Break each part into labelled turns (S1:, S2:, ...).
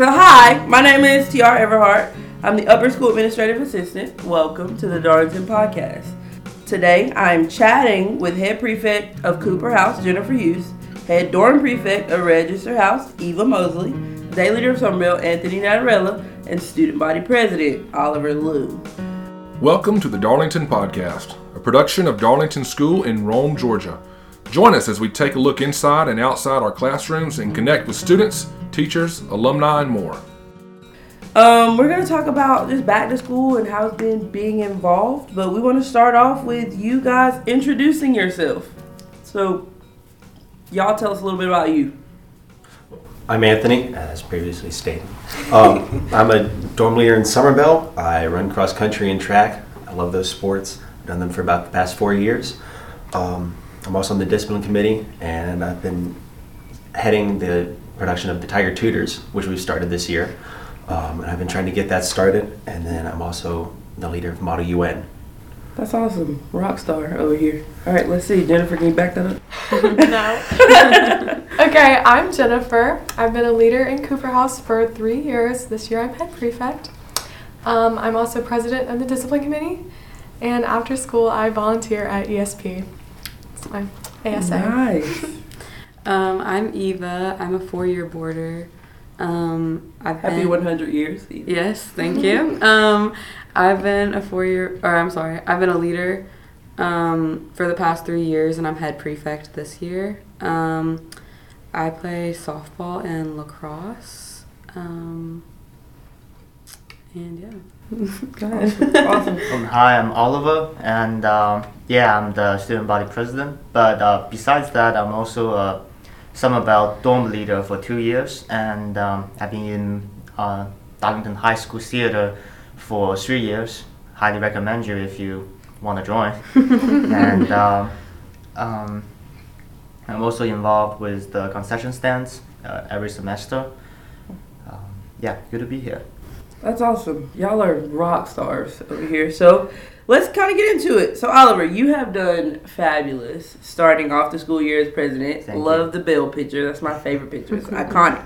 S1: So, hi, my name is Terar Everhart. I'm the Upper School Administrative Assistant. Welcome to the Darlington Podcast. Today, I'm chatting with Head Prefect of Cooper House, Jennifer Hughes, Head Dorm Prefect of Regester House, Eva Mosley, Day Leader of Summerbell, Anthony Natarella, and Student Body President, Oliver Liu.
S2: Welcome to the Darlington Podcast, a production of Darlington School in Rome, Georgia. Join us as we take a look inside and outside our classrooms and connect with students, teachers, alumni, and more.
S1: Um, we're gonna talk about just back to school and how it's been being involved, but we want to start off with you guys introducing yourself. So, y'all tell us a little bit about you.
S3: I'm Anthony, as previously stated. Um, I'm a dorm leader in Summerbell. I run cross country and track. I love those sports. I've done them for about the past four years. Um, I'm also on the discipline committee, and I've been heading the production of the Tiger Tutors, which we started this year. Um, and I've been trying to get that started, and then I'm also the leader of Model UN.
S1: That's awesome, rock star over here. All right, let's see, Jennifer, can you back that up?
S4: no. okay, I'm Jennifer. I've been a leader in Cooper House for three years. This year I'm head prefect. Um, I'm also president of the discipline committee, and after school I volunteer at ESP. It's my ASA.
S1: Nice.
S5: Um, I'm Eva. I'm a four-year boarder. Um, I've
S1: Happy
S5: been,
S1: 100 years. Eva.
S5: Yes, thank you. Um, I've been a four-year, or I'm sorry, I've been a leader um, for the past three years, and I'm head prefect this year. Um, I play softball and lacrosse. Um, and yeah.
S1: Go ahead. awesome.
S6: Um, hi, I'm Oliver, and um, yeah, I'm the student body president. But uh, besides that, I'm also a Summerbell dorm leader for two years, and um, I've been in uh, Darlington High School Theater for three years. Highly recommend you if you want to join. and um, um, I'm also involved with the concession stands uh, every semester. Um, yeah, good to be here.
S1: That's awesome. Y'all are rock stars over here. So let's kind of get into it. So Oliver, you have done fabulous starting off the school year as president.
S6: Thank
S1: Love
S6: you.
S1: the bill picture. That's my favorite picture. It's iconic.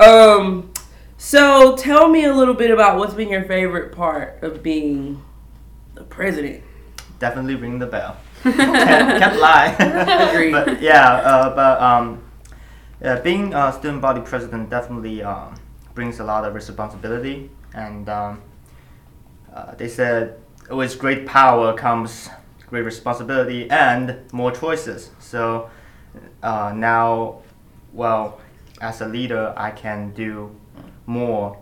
S1: Um, so tell me a little bit about what's been your favorite part of being the president.
S6: definitely ring the bell. can't, can't lie. But yeah, uh, but um, yeah, being a student body president definitely um, brings a lot of responsibility, and um, uh, they said with great power comes great responsibility and more choices. So uh, now, well, as a leader, I can do more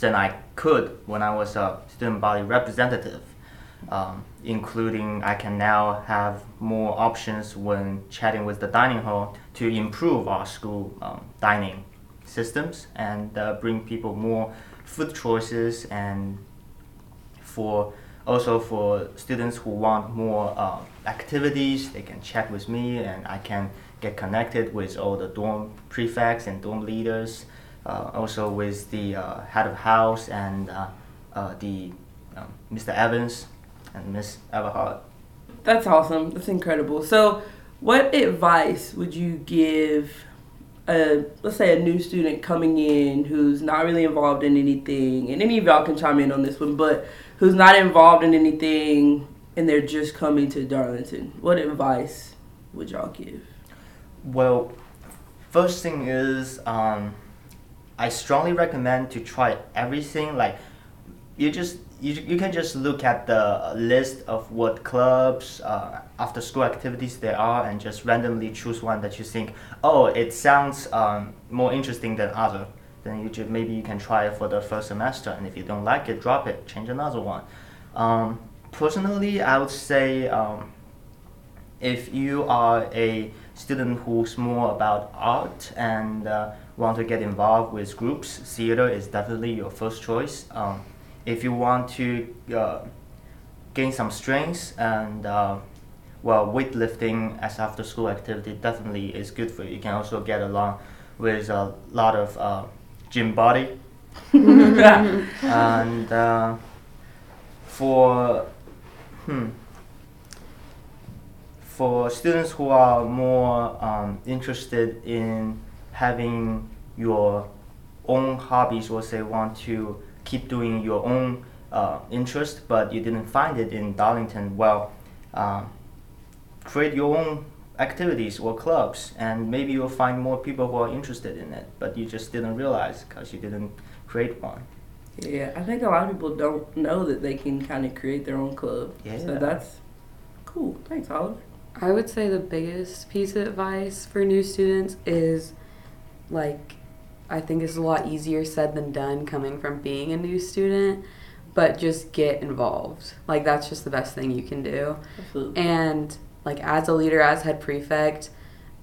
S6: than I could when I was a student body representative um, including I can now have more options when chatting with the dining hall to improve our school um, dining systems and uh, bring people more food choices and for also for students who want more uh, activities they can chat with me and I can get connected with all the dorm prefects and dorm leaders uh, also with the uh, head of house and uh, uh, the um, Mr. Evans and Miss Everhart.
S1: That's awesome. That's incredible. So, what advice would you give a let's say a new student coming in who's not really involved in anything, and any of y'all can chime in on this one, but who's not involved in anything and they're just coming to Darlington? What advice would y'all give?
S6: Well, first thing is, um, I strongly recommend to try everything. Like, you just you, you can just look at the list of what clubs, uh, after school activities there are, and just randomly choose one that you think, oh, it sounds um, more interesting than other. Then you just, maybe you can try it for the first semester, and if you don't like it, drop it, change another one. Um, personally, I would say um, if you are a student who's more about art and uh, want to get involved with groups, theater is definitely your first choice. If you want to uh, gain some strength and uh, well, weightlifting as after school activity definitely is good for you. You can also get along with a lot of uh, gym body. and uh, for hmm, for students who are more um, interested in having your own hobbies or say want to keep doing your own uh, interest, but you didn't find it in Darlington, well, um, create your own activities or clubs, and maybe you'll find more people who are interested in it, but you just didn't realize because you didn't create one.
S1: Yeah, I think a lot of people don't know that they can kind of create their own club.
S6: Yeah.
S1: So that's cool. Thanks, Oliver.
S5: I would say the biggest piece of advice for new students is like I think it's a lot easier said than done coming from being a new student, but just get involved. Like that's just the best thing you can do.
S1: Absolutely.
S5: And like as a leader, as head prefect,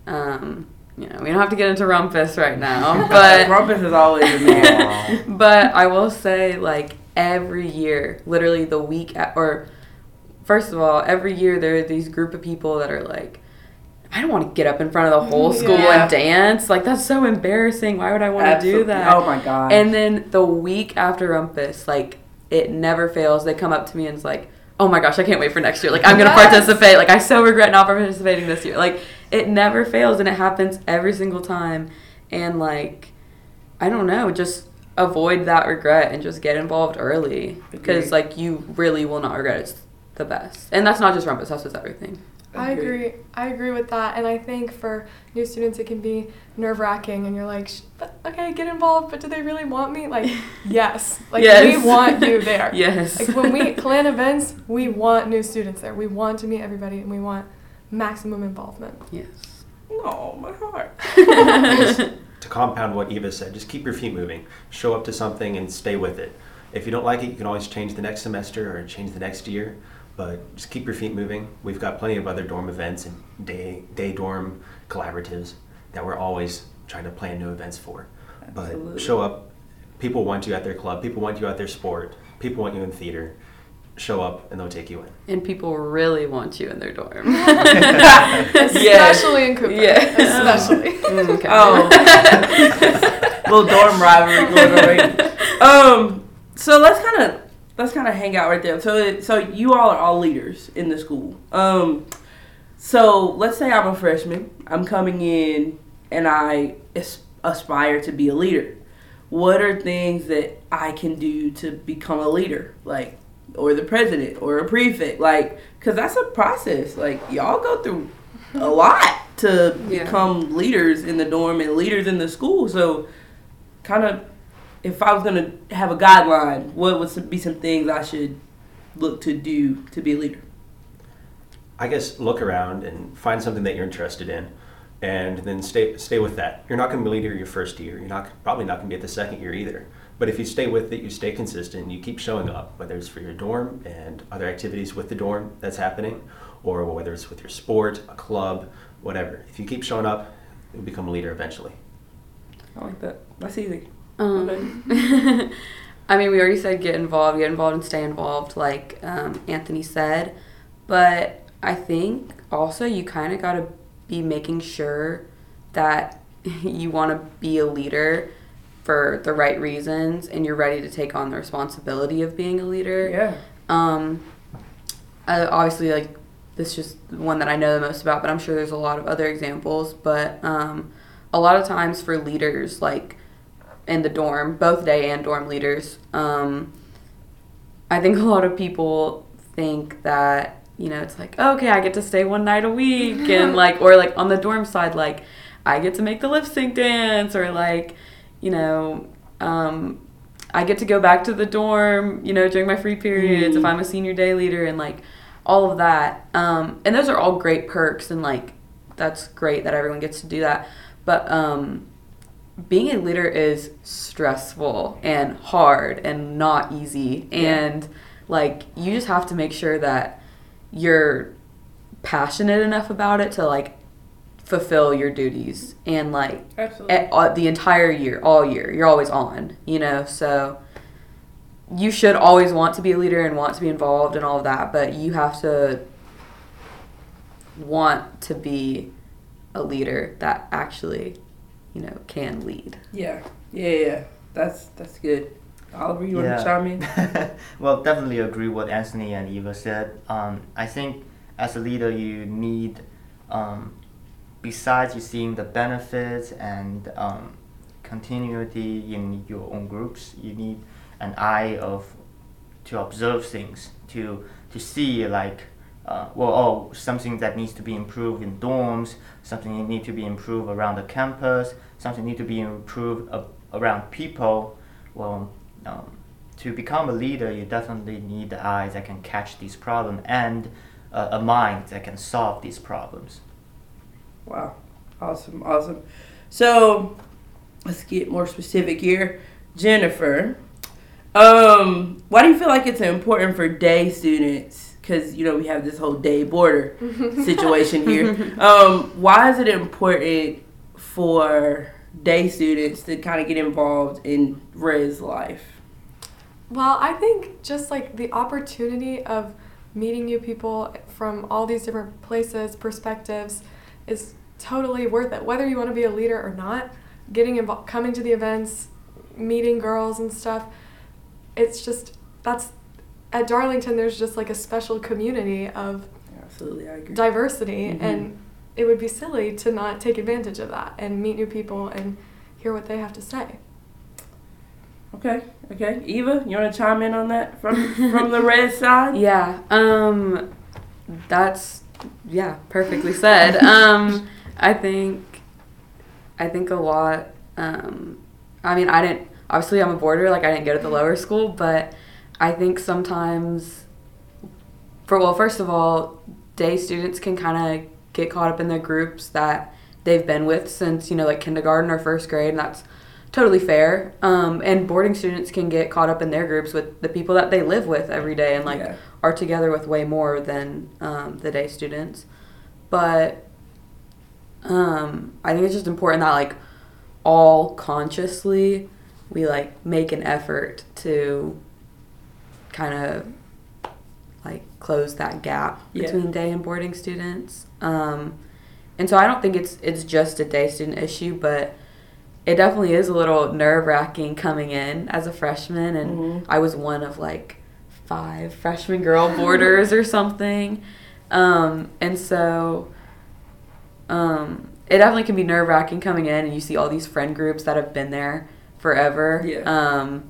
S5: um, you know, we don't have to get into rumpus right now, but
S1: Rumpus is always in there.
S6: Aw.
S5: but I will say, like, every year, literally the week, at, or first of all, every year there are these group of people that are like, I don't want to get up in front of the whole school
S1: Yeah.
S5: and dance. Like, that's so embarrassing. Why would I want to do that?
S1: Oh my god.
S5: And then the week after Rumpus, like, it never fails. They come up to me and it's like, oh my gosh, I can't wait for next year. Like, I'm going to participate. Like, I so regret not participating this year. Like, it never fails and it happens every single time. And, like, I don't know, just avoid that regret and just get involved early because, like, you really will not regret it. It's the best. And that's not just Rumpus, that's just everything.
S4: I agree. I agree with that, and I think for new students it can be nerve wracking, and you're like, but okay, get involved, but do they really want me? Like, yes, like
S5: Yes.
S4: we want you there.
S5: Yes.
S4: Like when we plan events, we want new students there. We want to meet everybody, and we want maximum involvement.
S5: yes.
S1: Oh, my heart.
S3: to compound what Eva said, just keep your feet moving. Show up to something and stay with it. If you don't like it, you can always change the next semester or change the next year. But just keep your feet moving. We've got plenty of other dorm events and day day dorm collaboratives that we're always trying to plan new events for. But
S1: Absolutely.
S3: show up. People want you at their club. People want you at their sport. People want you in theater. Show up and they'll take you in.
S5: And people really want you in their dorm.
S4: Especially in Cooper.
S5: Yeah.
S4: Especially.
S5: Mm, okay.
S1: Oh. Little dorm rivalry going on. Um, so let's kind of let's kind of hang out right there. So it- so you all are all leaders in the school. Um, so let's say I'm a freshman. I'm coming in and I as- aspire to be a leader. What are things that I can do to become a leader, like, or the president, or a prefect, like, because that's a process. Like y'all go through a lot to
S5: Yeah.
S1: become leaders in the dorm and leaders in the school. So, kind of, if I was gonna have a guideline, what would be some things I should look to do to be a leader?
S3: I guess look around and find something that you're interested in, and then stay stay with that. You're not going to be a leader your first year. You're not probably not going to be at the second year either. But if you stay with it, you stay consistent, you keep showing up, whether it's for your dorm and other activities with the dorm that's happening, or whether it's with your sport, a club, whatever. If you keep showing up, you'll become a leader eventually.
S1: I like that. That's easy.
S5: Um, I mean, we already said get involved, get involved, and stay involved, like um, Anthony said. But I think also you kind of got to be making sure that you want to be a leader for the right reasons and you're ready to take on the responsibility of being a leader.
S1: Yeah.
S5: Um, uh, obviously, like this is just one that I know the most about, but I'm sure there's a lot of other examples. But um, a lot of times for leaders, like in the dorm, both day and dorm leaders, um, I think a lot of people think that you know it's like okay, I get to stay one night a week, and like or like on the dorm side, like I get to make the lip sync dance, or like you know. Um, I get to go back to the dorm, you know, during my free periods if
S1: Mhm.
S5: I'm a senior day leader and like all of that. Um, and those are all great perks and like that's great that everyone gets to do that. But um, being a leader is stressful and hard and not easy. And like you just have to make sure that you're passionate enough about it to like fulfill your duties and like at, uh, the entire year, all year. You're always on, you know. So you should always want to be a leader and want to be involved and all of that, but you have to want to be a leader that actually, you know, can lead.
S1: Yeah. Yeah. Yeah. That's that's good. Oliver, you want
S6: Yeah.
S1: to chime in?
S6: well, definitely agree what Anthony and Eva said. Um, I think as a leader, you need, um, besides you seeing the benefits and um, continuity in your own groups. You need an eye of to observe things, to to see like uh, well, oh, something that needs to be improved in dorms, something that needs to be improved around the campus, something need to be improved uh, around people. Well, um, to become a leader, you definitely need the eyes that can catch these problems and uh, a mind that can solve these problems.
S1: Wow. Awesome. Awesome. So let's get more specific here. Jennifer, um, why do you feel like it's important for day students? Because, you know, we have this whole day border situation here. Um, why is it important for day students to kind of get involved in res life?
S4: Well, I think just like the opportunity of meeting new people from all these different places, perspectives, is totally worth it. Whether you want to be a leader or not, getting involved, coming to the events, meeting girls and stuff, it's just that's at Darlington. There's just like a special community of
S1: Absolutely, I agree.
S4: diversity,
S1: Mhm.
S4: and it would be silly to not take advantage of that and meet new people and hear what they have to say.
S1: Okay, okay. Eva, you want to chime in on that from from the red side?
S5: Yeah. Um, that's yeah, perfectly said. Um, I think, I think a lot. Um, I mean, I didn't. Obviously, I'm a boarder. Like, I didn't go to the lower school, but I think sometimes, for well, first of all, day students can kind of get caught up in the groups that they've been with since you know like kindergarten or first grade, and that's totally fair. Um, and boarding students can get caught up in their groups with the people that they live with every day, and like
S1: Yeah.
S5: are together with way more than um, the day students. But um, I think it's just important that like all consciously we like make an effort to kind of like close that gap
S1: Yeah.
S5: between day and boarding students. Um, and so I don't think it's it's just a day student issue, but it definitely is a little nerve wracking coming in as a freshman, and
S1: Mhm.
S5: I was one of like five freshman girl boarders or something, um, and so um, it definitely can be nerve wracking coming in, and you see all these friend groups that have been there forever.
S1: Yeah.
S5: Um,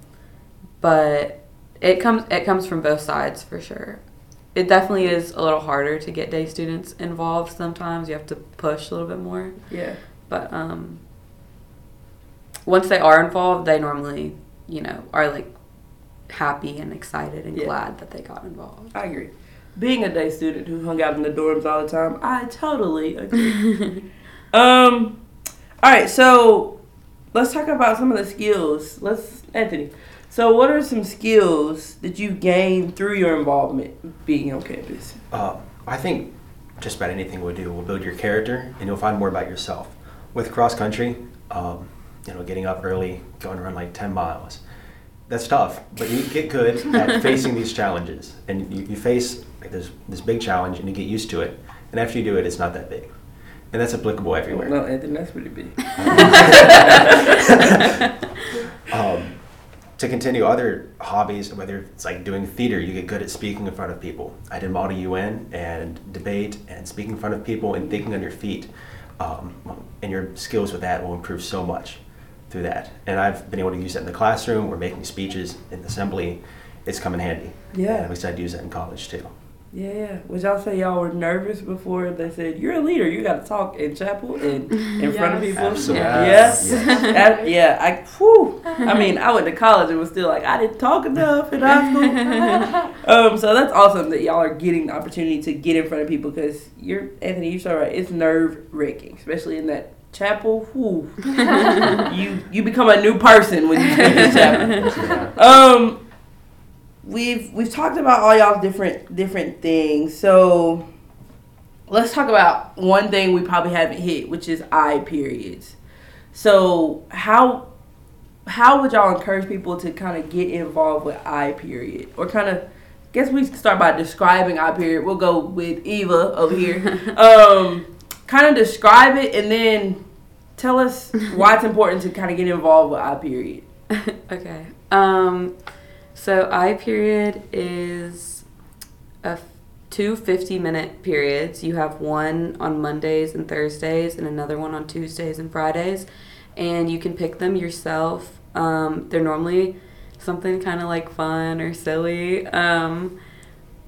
S5: but it comes it comes from both sides for sure. It definitely is a little harder to get day students involved sometimes. You have to push a little bit more.
S1: Yeah.
S5: But um, once they are involved, they normally, you know, are like happy and excited and
S1: Yeah.
S5: glad that they got involved.
S1: I agree. Being a day student who hung out in the dorms all the time, I totally agree. um, all right, so let's talk about some of the skills. Let's, Anthony. So, what are some skills that you've gained through your involvement being on campus?
S3: Uh, I think just about anything we do will build your character, and you'll find more about yourself. With cross country, um, you know, getting up early, going around like 10 miles, that's tough. But you get good at facing these challenges, and you, you face like this this big challenge, and you get used to it. And after you do it, it's not that big, and that's applicable everywhere.
S1: No, Anthony, that's pretty big.
S3: um, to continue other hobbies, whether it's like doing theater, you get good at speaking in front of people. I did Model UN and debate and speaking in front of people and thinking on your feet. Um, and your skills with that will improve so much through that. And I've been able to use that in the classroom or making speeches in assembly. It's come in handy.
S1: Yeah.
S3: And to use that in college too.
S1: Yeah, yeah. Would y'all say y'all were nervous before they said you're a leader? You got to talk in chapel and in front of people.
S3: Absolutely.
S1: Yeah,
S3: Yes.
S1: That- yeah. I, whew. I mean, I went to college and was still like I didn't talk enough in high school. um, so that's awesome that y'all are getting the opportunity to get in front of people because you're Anthony. You're so right. It's nerve wracking, especially in that chapel. Whew. you you become a new person when you speak in chapel. Um, we've we've talked about all y'all different different things. So let's talk about one thing we probably haven't hit, which is I periods. So how how would y'all encourage people to kind of get involved with I period, or kind of? Guess we start by describing I period. We'll go with Eva over here. um, kind of describe it, and then tell us why it's important to kind of get involved with I period.
S5: okay. Um, so I period is a two 50 minute periods. You have one on Mondays and Thursdays and another one on Tuesdays and Fridays. and you can pick them yourself. Um, they're normally something kind of like fun or silly, um,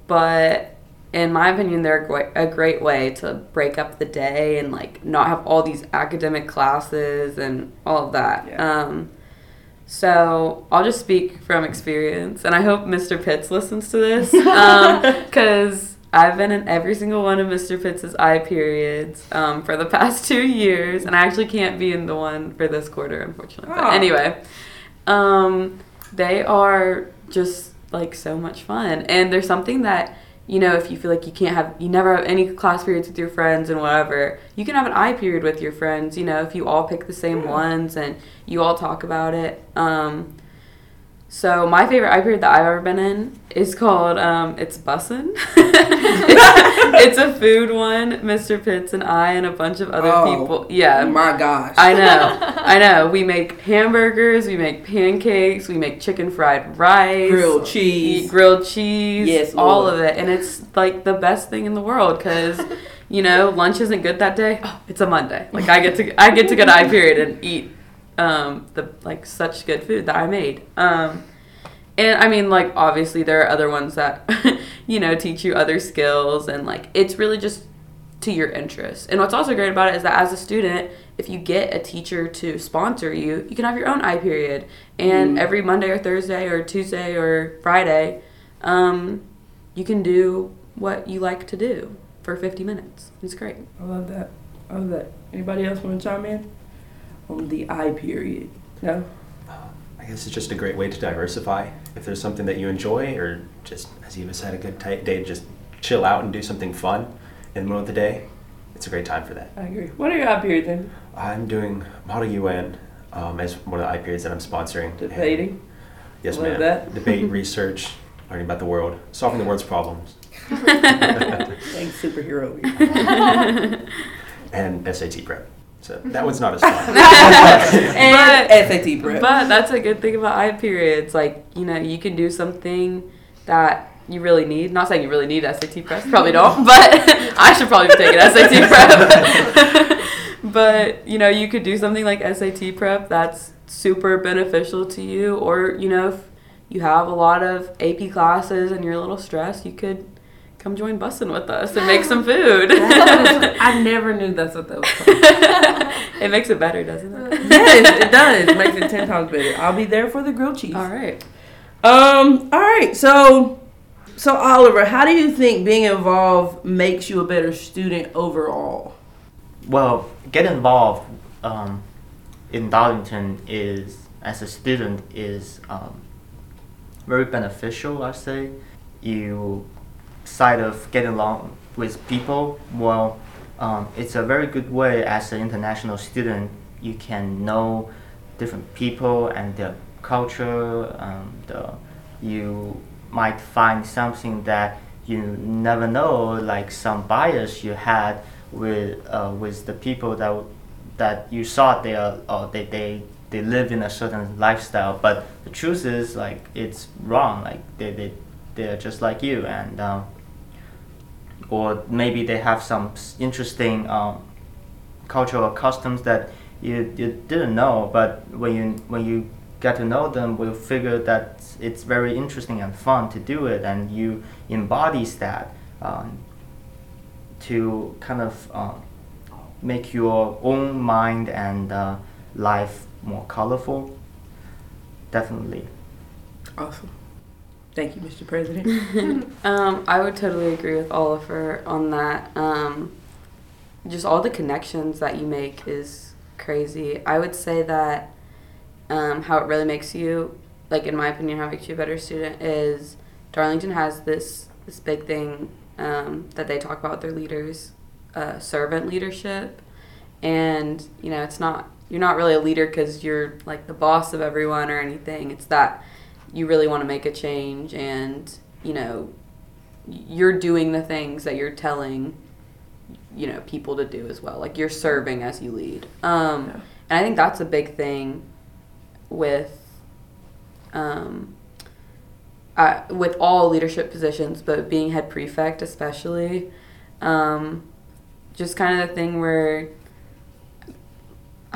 S5: but in my opinion, they're a great, a great way to break up the day and like not have all these academic classes and all of that.
S1: Yeah.
S5: Um, so I'll just speak from experience, and I hope Mr. Pitts listens to this because I've been in every single one of Mr. Pitts's I periods um, for the past two years, and I actually can't be in the one for this quarter, unfortunately. But anyway, um, they are just like so much fun, and there's something that you know if you feel like you can't have you never have any class periods with your friends and whatever you can have an I period with your friends you know if you all pick the same ones and you all talk about it um, so my favorite I period that I've ever been in is called um, it's bussin. it's, a food one. Mr. Pitts and I and a bunch of other
S1: Oh.
S5: people. Yeah,
S1: Oh my gosh.
S5: I know. I know. We make hamburgers, we make pancakes, we make chicken fried rice,
S1: Grilled cheese.
S5: grilled cheese,
S1: Yes,
S5: all of it. And it's like the best thing in the world cuz you know, lunch isn't good that day. Oh, it's a Monday. Like I get to I get to go to I period and eat um the like such good food that I made. Um and I mean, like, obviously, there are other ones that, you know, teach you other skills, and like, it's really just to your interests. And what's also great about it is that as a student, if you get a teacher to sponsor you, you can have your own I period. And
S1: Mm.
S5: every Monday or Thursday or Tuesday or Friday, um, you can do what you like to do for 50 minutes. It's great.
S1: I love that. I love that. Anybody else want to chime in on the I period? No.
S3: I guess it's just a great way to diversify. If there's something that you enjoy, or just as Eva said, a good tight day just chill out and do something fun in the middle of the day, it's a great time for that.
S1: I agree. What are your I periods then?
S3: I'm doing Model UN um, as one of the I that I'm sponsoring.
S1: Debating.
S3: Yes,
S1: Love
S3: ma'am.
S1: that.
S3: Debate, research, learning about the world, solving the world's problems,
S1: Thanks, superhero.
S3: and SAT prep. So that one's not as fun.
S1: and SAT prep.
S5: But that's a good thing about I periods. Like, you know, you can do something that you really need. Not saying you really need SAT prep, probably don't, but I should probably be taking SAT prep. but, you know, you could do something like SAT prep that's super beneficial to you. Or, you know, if you have a lot of AP classes and you're a little stressed, you could come join Bussin' with us and make some food.
S1: I never knew that's what that was called.
S5: it makes it better, doesn't it?
S1: yes, it does. It makes it ten times better. I'll be there for the grilled cheese.
S5: All right.
S1: Um. All right. So, so Oliver, how do you think being involved makes you a better student overall?
S6: Well, get involved um, in Darlington is as a student is um, very beneficial. I say you side of getting along with people. Well, um, it's a very good way as an international student. You can know different people and their culture. Um, the you might find something that you never know, like some bias you had with uh, with the people that that you thought they are or they, they they live in a certain lifestyle, but the truth is like it's wrong. Like they they they're just like you, and um, or maybe they have some interesting um, cultural customs that you, you didn't know, but when you when you get to know them, we'll figure that it's very interesting and fun to do it, and you embodies that um, to kind of um, make your own mind and uh, life more colorful. Definitely.
S1: Awesome. Thank you, Mr. President.
S5: Um, I would totally agree with Oliver on that. Um, just all the connections that you make is crazy. I would say that um, how it really makes you, like in my opinion, how it makes you a better student is Darlington has this this big thing um, that they talk about their leaders, uh, servant leadership, and you know it's not you're not really a leader because you're like the boss of everyone or anything. It's that you really want to make a change and you know you're doing the things that you're telling you know people to do as well like you're serving as you lead um,
S1: Yeah.
S5: and i think that's a big thing with um, uh, with all leadership positions but being head prefect especially um, just kind of the thing where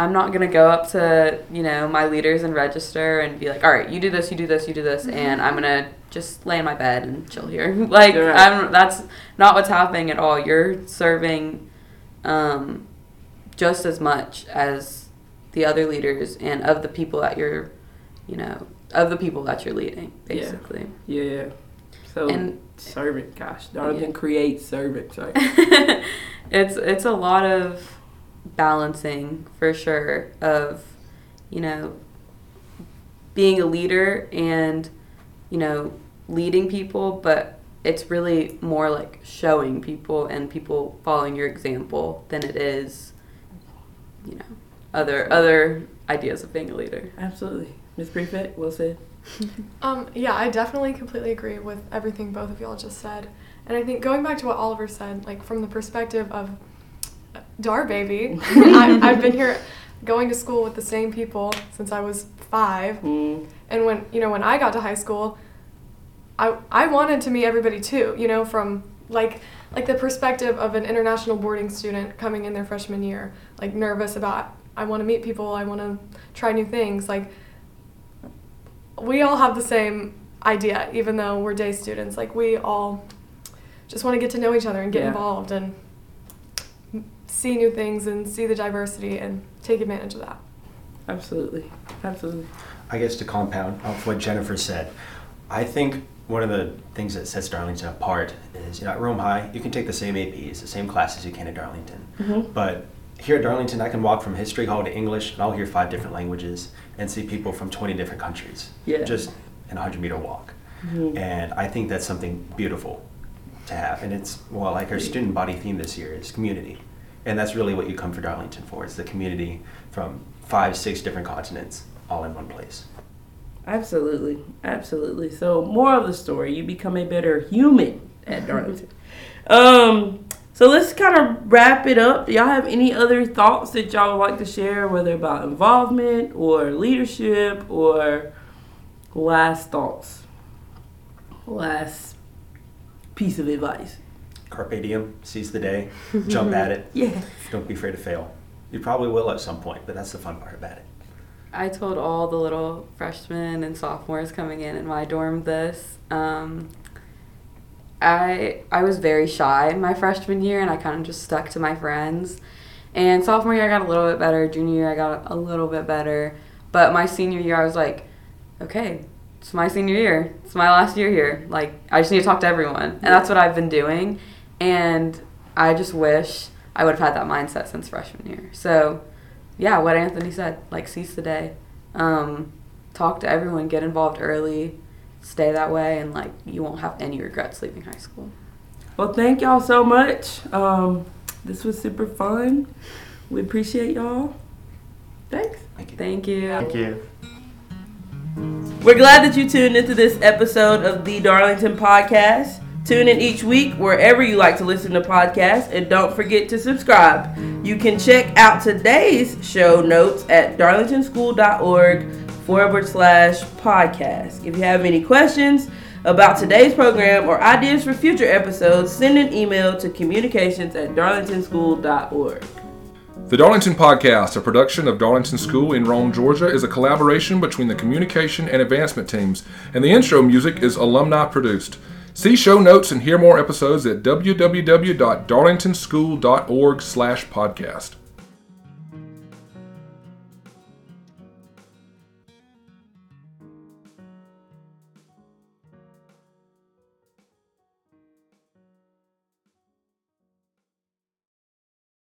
S5: I'm not gonna go up to you know my leaders and Regester and be like, all right, you do this, you do this, you do this, and I'm gonna just lay in my bed and chill here. like
S1: Right.
S5: I'm that's not what's happening at all. You're serving um, just as much as the other leaders and of the people that you're, you know, of the people that you're leading,
S1: Yeah.
S5: basically.
S1: Yeah. So
S5: And-
S1: servant, gosh, Darlington
S5: Yeah.
S1: creates servants, right?
S5: it's it's a lot of balancing for sure of you know being a leader and you know leading people but it's really more like showing people and people following your example than it is you know other other ideas of being a leader
S1: Absolutely. Miss Prefect, well said.
S4: Um, yeah, I definitely completely agree with everything both of y'all just said. And I think going back to what Oliver said, like from the perspective of Dar Baby, I, I've been here going to school with the same people since I was five.
S1: Mm,
S4: And when, you know, when I got to high school, I, I wanted to meet everybody too, you know, from like, like the perspective of an international boarding student coming in their freshman year, like nervous about, I want to meet people, I want to try new things. Like, we all have the same idea, even though we're day students. Like, we all just want to get to know each other and get
S1: Yeah.
S4: involved and see new things and see the diversity and take advantage of that.
S1: absolutely. Absolutely.
S3: I guess to compound off what Jennifer said, I think one of the things that sets Darlington apart is, you know, at Rome High, you can take the same APs, the same classes you can at Darlington.
S1: Mhm.
S3: But here at Darlington, I can walk from history hall to English, and I'll hear five different languages and see people from 20 different countries.
S1: Yeah.
S3: Just in a 100 meter walk.
S1: Mhm.
S3: And I think that's something beautiful to have. And it's, well, like our student body theme this year is community. And that's really what you come for Darlington for. It's the community from five, six different continents all in one place.
S1: Absolutely. Absolutely. So, more of the story, you become a better human at Darlington. um, so let's kind of wrap it up. Do y'all have any other thoughts that y'all would like to share, whether about involvement or leadership or last thoughts? Last piece of advice.
S3: Carpe diem, seize the day, jump at it.
S1: Yeah.
S3: Don't be afraid to fail. You probably will at some point, but that's the fun part about it.
S5: I told all the little freshmen and sophomores coming in in my dorm this. Um, I I was very shy my freshman year, and I kind of just stuck to my friends. And sophomore year, I got a little bit better. Junior year, I got a little bit better. But my senior year, I was like, okay, it's my senior year. It's my last year here. Like, I just need to talk to everyone, and that's what I've been doing. And I just wish I would have had that mindset since freshman year. So yeah, what Anthony said, like seize the day, um, talk to everyone, get involved early, stay that way, and like you won't have any regrets leaving high school.
S1: Well, thank y'all so much. Um, this was super fun. We appreciate y'all. Thanks.
S3: Thank you.
S5: Thank you.
S6: Thank you.
S1: We're glad that you tuned into this episode of the Darlington Podcast. Tune in each week wherever you like to listen to podcasts, and don't forget to subscribe. You can check out today's show notes at darlingtonschool.org forward slash podcast. If you have any questions about today's program or ideas for future episodes, send an email to communications at darlingtonschool.org.
S2: The Darlington Podcast, a production of Darlington School in Rome, Georgia, is a collaboration between the communication and advancement teams, and the intro music is alumni produced. See show notes and hear more episodes at www.darlingtonschool.org/podcast.